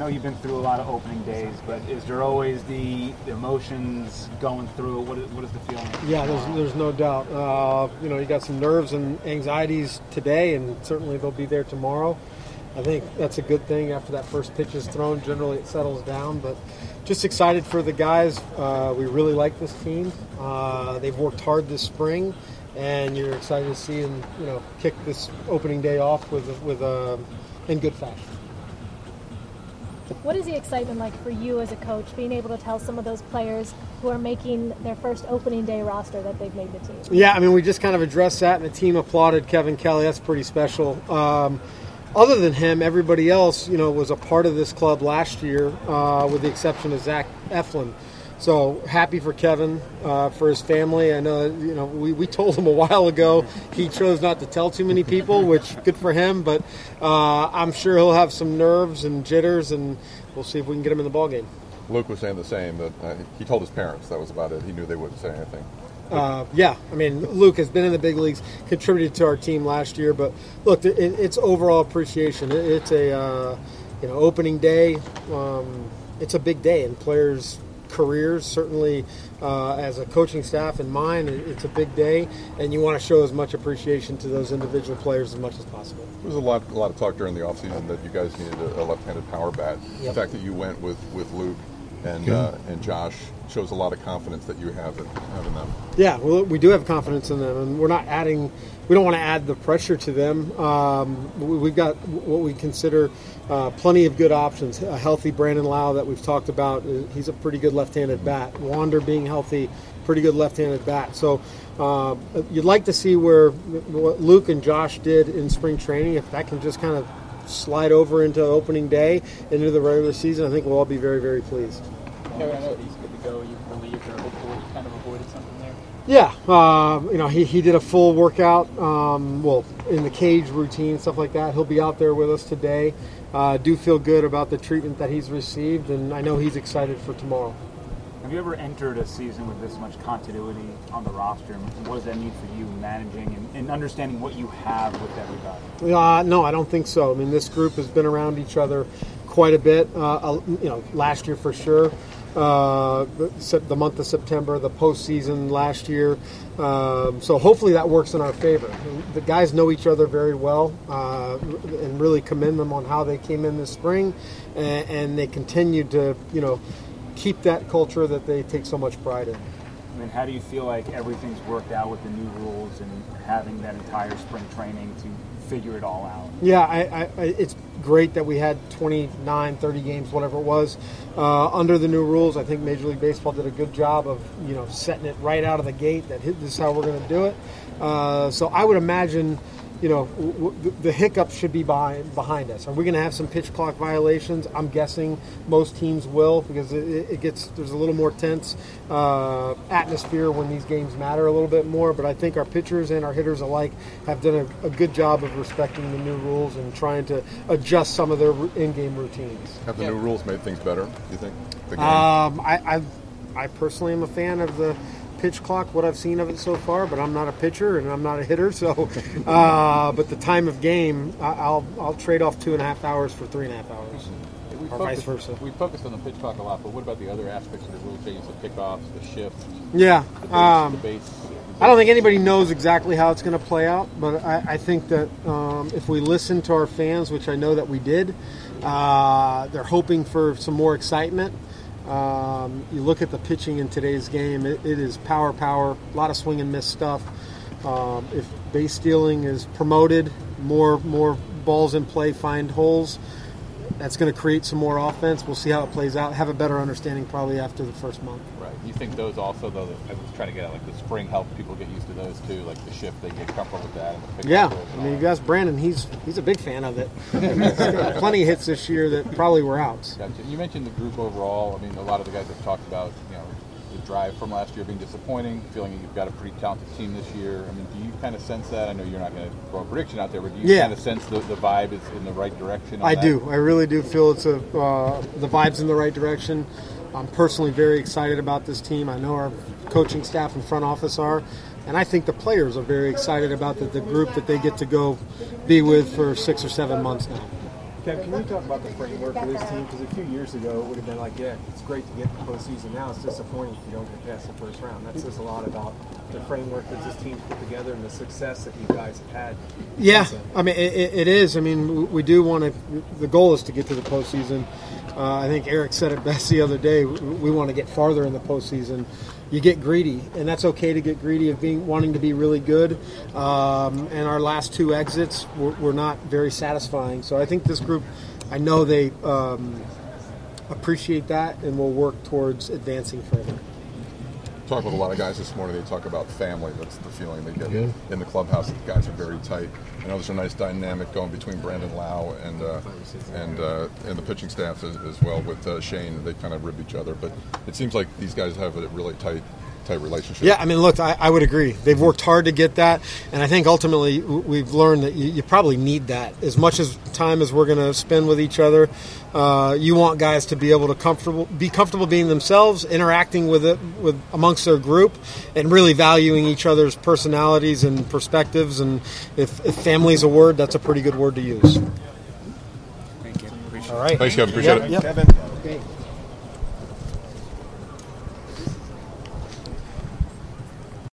know you've been through a lot of opening days, but is there always the, the emotions going through? What is, what is the feeling? Yeah, there's, there's no doubt. Uh, you know, you got some nerves and anxieties today, and certainly they'll be there tomorrow. I think that's a good thing after that first pitch is thrown. Generally, it settles down, but just excited for the guys. Uh, we really like this team. Uh, they've worked hard this spring, and you're excited to see them, you know, kick this opening day off with with uh, in good fashion. What is the excitement like for you as a coach, being able to tell some of those players who are making their first opening day roster that they've made the team? Yeah, I mean, we just kind of addressed that, and the team applauded Kevin Kelly. That's pretty special. Um, other than him, everybody else, you know, was a part of this club last year, uh, with the exception of Zach Eflin. So happy for Kevin, uh, for his family. I know, you know, we, we told him a while ago he chose not to tell too many people, which good for him. But uh, I'm sure he'll have some nerves and jitters, and we'll see if we can get him in the ball game. Luke was saying the same. That uh, he told his parents that was about it. He knew they wouldn't say anything. Uh, yeah, I mean, Luke has been in the big leagues, contributed to our team last year. But look, it, it's overall appreciation. It, it's a uh, you know opening day. Um, it's a big day and players' careers. Certainly, uh, as a coaching staff and mine, it's a big day, and you want to show as much appreciation to those individual players as much as possible. There was a lot, a lot of talk during the offseason that you guys needed a, a left-handed power bat. Yep. The fact that you went with, with Luke and uh, and Josh shows a lot of confidence that you have in having them. Yeah, well, we do have confidence in them, and we're not adding. We don't want to add the pressure to them. Um, we- we've got what we consider uh, plenty of good options. A healthy Brandon Lowe that we've talked about. uh, He's a pretty good left-handed bat. Wander being healthy, pretty good left-handed bat. So uh, you'd like to see where what Luke and Josh did in spring training. If that can just kind of slide over into opening day into the regular season, I think we'll all be very, very pleased. Kevin, he's good to go. You relieved or hopefully you kind of avoided something there. Yeah, uh, you know, he, he did a full workout, um, well, in the cage routine, stuff like that. He'll be out there with us today. Uh, do feel good about the treatment that he's received, and I know he's excited for tomorrow. Have you ever entered a season with this much continuity on the roster? And what does that mean for you managing and, and understanding what you have with everybody? Uh, no, I don't think so. I mean, this group has been around each other quite a bit. Uh, you know, last year for sure. Uh, the, month of September, the postseason last year. Um, so hopefully that works in our favor. The guys know each other very well, uh, and really commend them on how they came in this spring, and, and they continue to, you know, keep that culture that they take so much pride in. I mean, how do you feel like everything's worked out with the new rules and having that entire spring training to figure it all out? Yeah, I, I, I, it's great that we had 29, 30 games, whatever it was, uh, under the new rules. I think Major League Baseball did a good job of you know setting it right out of the gate that this is how we're going to do it. Uh, so I would imagine, you know, w- w- the hiccups should be behind, behind us. Are we going to have some pitch clock violations? I'm guessing most teams will because it, it it gets there's a little more tense uh, atmosphere when these games matter a little bit more. But I think our pitchers and our hitters alike have done a, a good job of respecting the new rules and trying to adjust some of their in-game routines. Have the new rules made things better? Do you think? The game? Um, I, I, I personally am a fan of the pitch clock, what I've seen of it so far, but I'm not a pitcher and I'm not a hitter, so. Uh, but the time of game, I'll I'll trade off two and a half hours for three and a half hours, We or vice focused- versa. We focused on the pitch clock a lot, but what about the other aspects of the rule changes, the kickoffs, the shift, Yeah. the base? Um, the base I don't think anybody knows exactly how it's going to play out, but I, I think that um, if we listen to our fans, which I know that we did, uh, they're hoping for some more excitement. Um, you look at the pitching in today's game; it, it is power, power, a lot of swing and miss stuff. Um, if base stealing is promoted, more more balls in play find holes. That's going to create some more offense. We'll see how it plays out. Have a better understanding probably after the first month. Right. You think those also, though, I was trying to get at, like the spring help people get used to those too, like the shift, they get comfortable with that. And the pickup Yeah, I mean, you guys, Brandon, he's he's a big fan of it. Plenty of hits this year that probably were outs. Gotcha. You mentioned the group overall. I mean, a lot of the guys have talked about, you know, drive from last year being disappointing, feeling that you've got a pretty talented team this year. I mean, do you kind of sense that? I know you're not going to throw a prediction out there, but do you Yeah. kind of sense the, the vibe is in the right direction? I that? do. I really do feel it's a uh, the vibes in the right direction. I'm personally very excited about this team. I know our coaching staff and front office are, and I think the players are very excited about the, the group that they get to go be with for six or seven months now. Can you talk about the framework for this team? Because a few years ago, it would have been like, yeah, it's great to get the postseason. Now it's disappointing if you don't get past the first round. That says a lot about the framework that this team's put together and the success that you guys have had. Yeah. I mean it, it is. I mean we- do want to. The goal is to get to the postseason. Uh, I think Erik said it best the other day. We want to get farther in the postseason. You get greedy, and that's okay to get greedy of being wanting to be really good. Um, and our last two exits were, were not very satisfying. So I think this group, I know they um, appreciate that, and will work towards advancing further. Talk with a lot of guys this morning. They talk about family. That's the feeling they get in the clubhouse. The guys are very tight. I know there's a nice dynamic going between Brandon Lowe and uh, and uh, and the pitching staff as, as well with uh, Shane. They kind of rib each other, but it seems like these guys have a really tight tight relationship. Yeah, I mean, look, I, I would agree. They've worked hard to get that, and I think ultimately we've learned that you, you probably need that as much as time as we're going to spend with each other. Uh, you want guys to be able to comfortable, be comfortable being themselves, interacting with it with amongst their group, and really valuing each other's personalities and perspectives. And if, if family is a word, that's a pretty good word to use. Thank you. Appreciate. All right. Thanks, Kevin. Appreciate Yep, it. yep. Kevin, Okay.